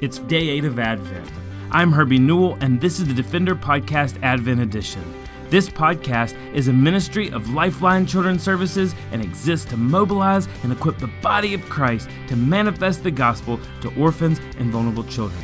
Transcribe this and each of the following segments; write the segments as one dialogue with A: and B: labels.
A: It's day eight of Advent. I'm Herbie Newell, and this is the Defender Podcast Advent Edition. This podcast is a ministry of Lifeline Children's Services and exists to mobilize and equip the body of Christ to manifest the gospel to orphans and vulnerable children.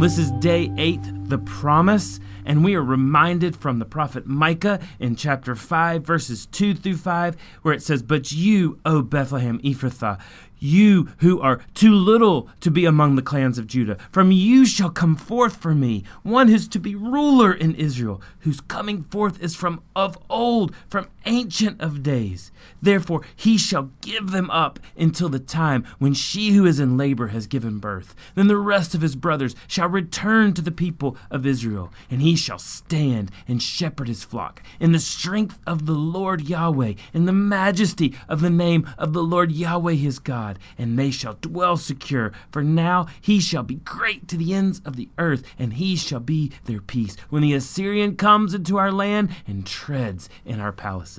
A: This is day eight, the promise, and we are reminded from the prophet Micah in chapter 5, verses 2 through 5, where it says, But you, O Bethlehem Ephrathah, you who are too little to be among the clans of Judah, from you shall come forth for me one who's to be ruler in Israel, whose coming forth is from of old, from ancient of days. Therefore he shall give them up until the time when she who is in labor has given birth. Then the rest of his brothers shall return to the people of Israel, and he shall stand and shepherd his flock in the strength of the Lord Yahweh, in the majesty of the name of the Lord Yahweh his God. And they shall dwell secure. For now he shall be great to the ends of the earth, and he shall be their peace. When the Assyrian comes into our land and treads in our palaces.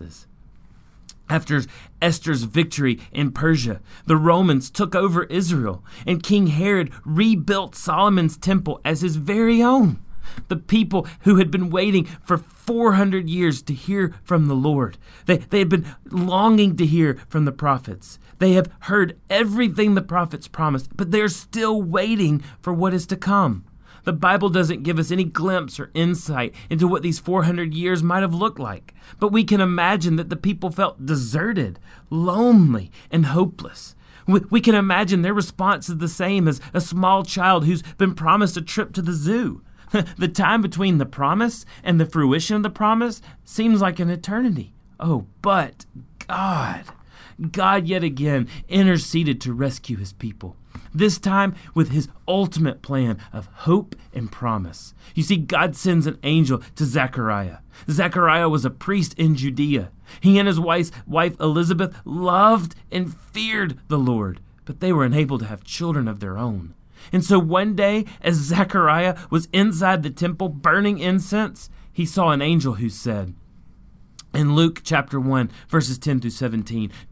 A: After Esther's victory in Persia, the Romans took over Israel, and King Herod rebuilt Solomon's temple as his very own the people who had been waiting for 400 years to hear from the Lord. They, they had been longing to hear from the prophets. They have heard everything the prophets promised, but they're still waiting for what is to come. The Bible doesn't give us any glimpse or insight into what these 400 years might have looked like, but we can imagine that the people felt deserted, lonely, and hopeless. We, can imagine their response is the same as a small child who's been promised a trip to the zoo. the time between the promise and the fruition of the promise seems like an eternity. Oh, but God, God yet again interceded to rescue his people. This time with his ultimate plan of hope and promise. You see, God sends an angel to Zechariah. Zechariah was a priest in Judea. He and his wife, wife Elizabeth loved and feared the Lord, but they were unable to have children of their own. And so one day, as Zechariah was inside the temple burning incense, he saw an angel who said, in Luke chapter 1, verses 10 through 17,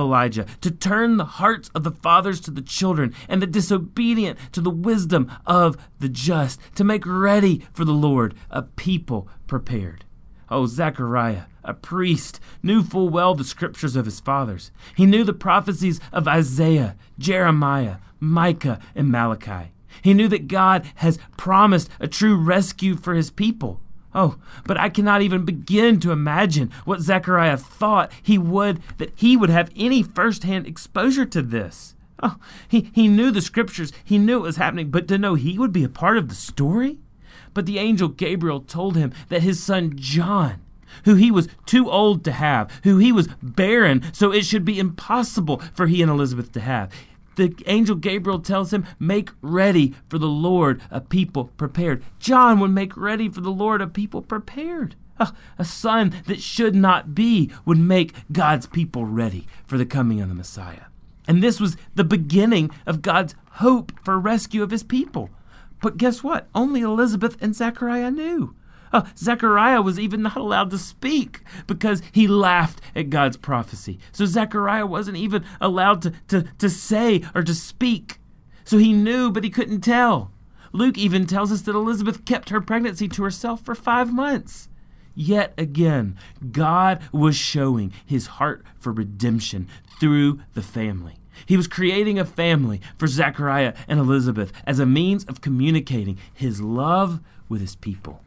A: Elijah, to turn the hearts of the fathers to the children, and the disobedient to the wisdom of the just, to make ready for the Lord a people prepared. Oh, Zechariah, a priest, knew full well the scriptures of his fathers. He knew the prophecies of Isaiah, Jeremiah, Micah, and Malachi. He knew that God has promised a true rescue for his people. Oh, but I cannot even begin to imagine what Zechariah thought he would that he would have any firsthand exposure to this. Oh, he, he knew the scriptures, he knew it was happening, but to know he would be a part of the story? But the angel Gabriel told him that his son John, who he was too old to have, who he was barren, so it should be impossible for he and Elizabeth to have. The angel Gabriel tells him, Make ready for the Lord a people prepared. John would make ready for the Lord a people prepared. Ah, a son that should not be would make God's people ready for the coming of the Messiah. And this was the beginning of God's hope for rescue of his people. But guess what? Only Elizabeth and Zechariah knew. Uh, Zechariah was even not allowed to speak because he laughed at God's prophecy. So Zechariah wasn't even allowed to, to, to say or to speak. So he knew, but he couldn't tell. Luke even tells us that Elizabeth kept her pregnancy to herself for five months. Yet again, God was showing his heart for redemption through the family. He was creating a family for Zechariah and Elizabeth as a means of communicating his love with his people.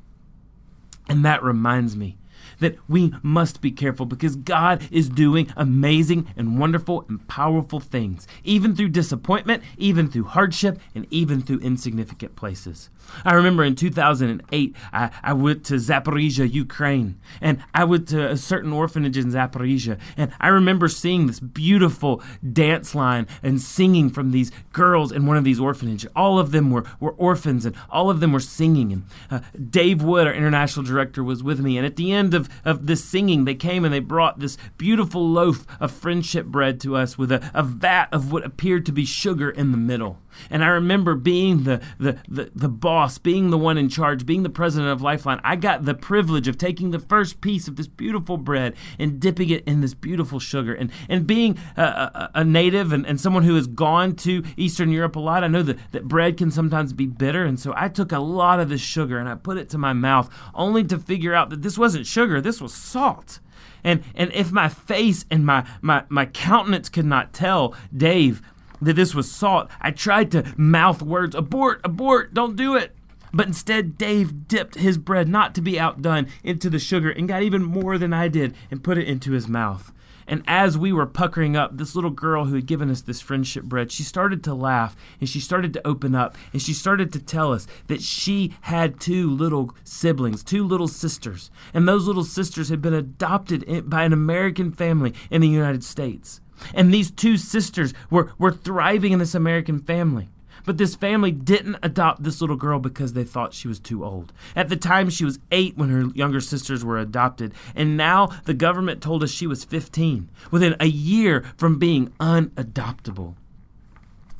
A: And that reminds me that we must be careful because God is doing amazing and wonderful and powerful things, even through disappointment, even through hardship, and even through insignificant places. I remember in 2008, I, I went to Zaporizhia, Ukraine, and I went to a certain orphanage in Zaporizhia, and I remember seeing this beautiful dance line and singing from these girls in one of these orphanages. All of them were, were orphans, and all of them were singing. And uh, Dave Wood, our international director, was with me, and at the end of, of this singing, they came and they brought this beautiful loaf of friendship bread to us with a, a vat of what appeared to be sugar in the middle. And I remember being the, the, the, the, boss, being the one in charge, being the president of Lifeline. I got the privilege of taking the first piece of this beautiful bread and dipping it in this beautiful sugar. And, and being a, a, a native and, and someone who has gone to Eastern Europe a lot, I know that, that bread can sometimes be bitter. And so I took a lot of this sugar and I put it to my mouth only to figure out that this wasn't sugar, this was salt. And, and if my face and my, my, my countenance could not tell Dave that this was salt, I tried to mouth words abort, abort, don't do it. But instead, Dave dipped his bread, not to be outdone, into the sugar and got even more than I did and put it into his mouth. And as we were puckering up, this little girl who had given us this friendship bread, she started to laugh and she started to open up and she started to tell us that she had two little siblings, two little sisters. And those little sisters had been adopted by an American family in the United States. And these two sisters were, were thriving in this American family. But this family didn't adopt this little girl because they thought she was too old. At the time, she was eight when her younger sisters were adopted, and now the government told us she was 15, within a year from being unadoptable.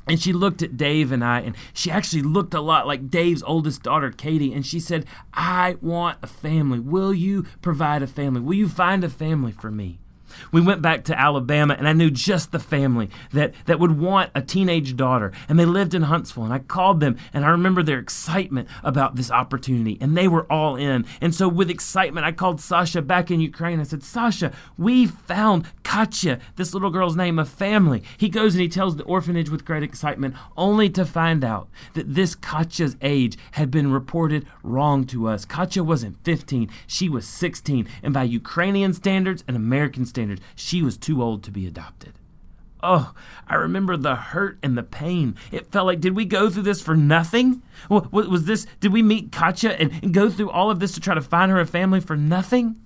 A: And she looked at Dave and I, and she actually looked a lot like Dave's oldest daughter, Katie. And she said, I want a family. Will you provide a family? Will you find a family for me? We went back to Alabama, and I knew just the family that, that would want a teenage daughter. And they lived in Huntsville. And I called them, and I remember their excitement about this opportunity. And they were all in. And so, with excitement, I called Sasha back in Ukraine. I said, Sasha, we found Katya, this little girl's name, a family. He goes and he tells the orphanage with great excitement, only to find out that this Katya's age had been reported wrong to us. Katya wasn't 15, she was 16. And by Ukrainian standards and American standards, standards, she was too old to be adopted. Oh, I remember the hurt and the pain. It felt like, did we go through this for nothing? Was this? Did we meet Katya and, and go through all of this to try to find her a family for nothing?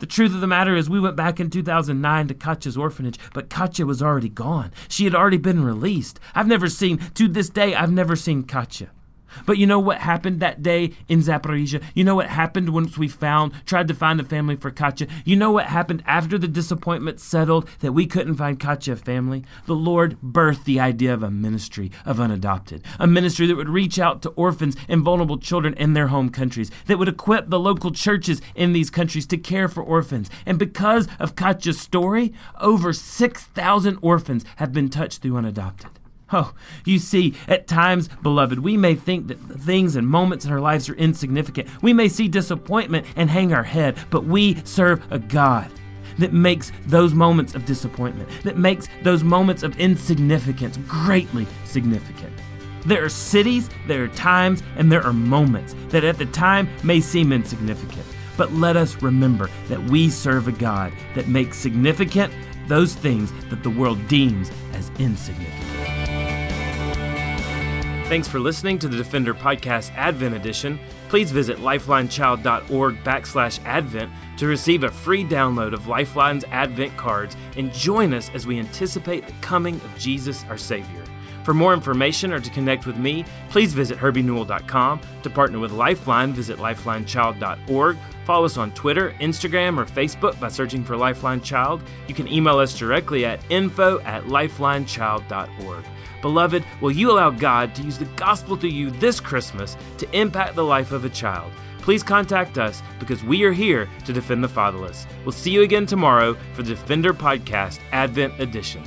A: The truth of the matter is, we went back in 2009 to Katya's orphanage, but Katya was already gone. She had already been released. I've never seen, to this day, I've never seen Katya. But you know what happened that day in Zaporizhia? You know what happened once we found, tried to find a family for Katya? You know what happened after the disappointment settled that we couldn't find Katya a family? The Lord birthed the idea of a ministry of unadopted, a ministry that would reach out to orphans and vulnerable children in their home countries, that would equip the local churches in these countries to care for orphans. And because of Katya's story, over 6,000 orphans have been touched through unadopted. Oh, you see, at times, beloved, we may think that things and moments in our lives are insignificant. We may see disappointment and hang our head, but we serve a God that makes those moments of disappointment, that makes those moments of insignificance greatly significant. There are cities, there are times, and there are moments that at the time may seem insignificant. But let us remember that we serve a God that makes significant those things that the world deems as insignificant. Thanks for listening to the Defender Podcast Advent Edition. Please visit lifelinechild.org backslash advent to receive a free download of Lifeline's Advent cards and join us as we anticipate the coming of Jesus our Savior. For more information or to connect with me, please visit herbienewell.com. To partner with Lifeline, visit lifelinechild.org. Follow us on Twitter, Instagram, or Facebook by searching for Lifeline Child. You can email us directly at info at lifelinechild.org. Beloved, will you allow God to use the gospel through you this Christmas to impact the life of a child? Please contact us because we are here to defend the fatherless. We'll see you again tomorrow for the Defender Podcast Advent Edition.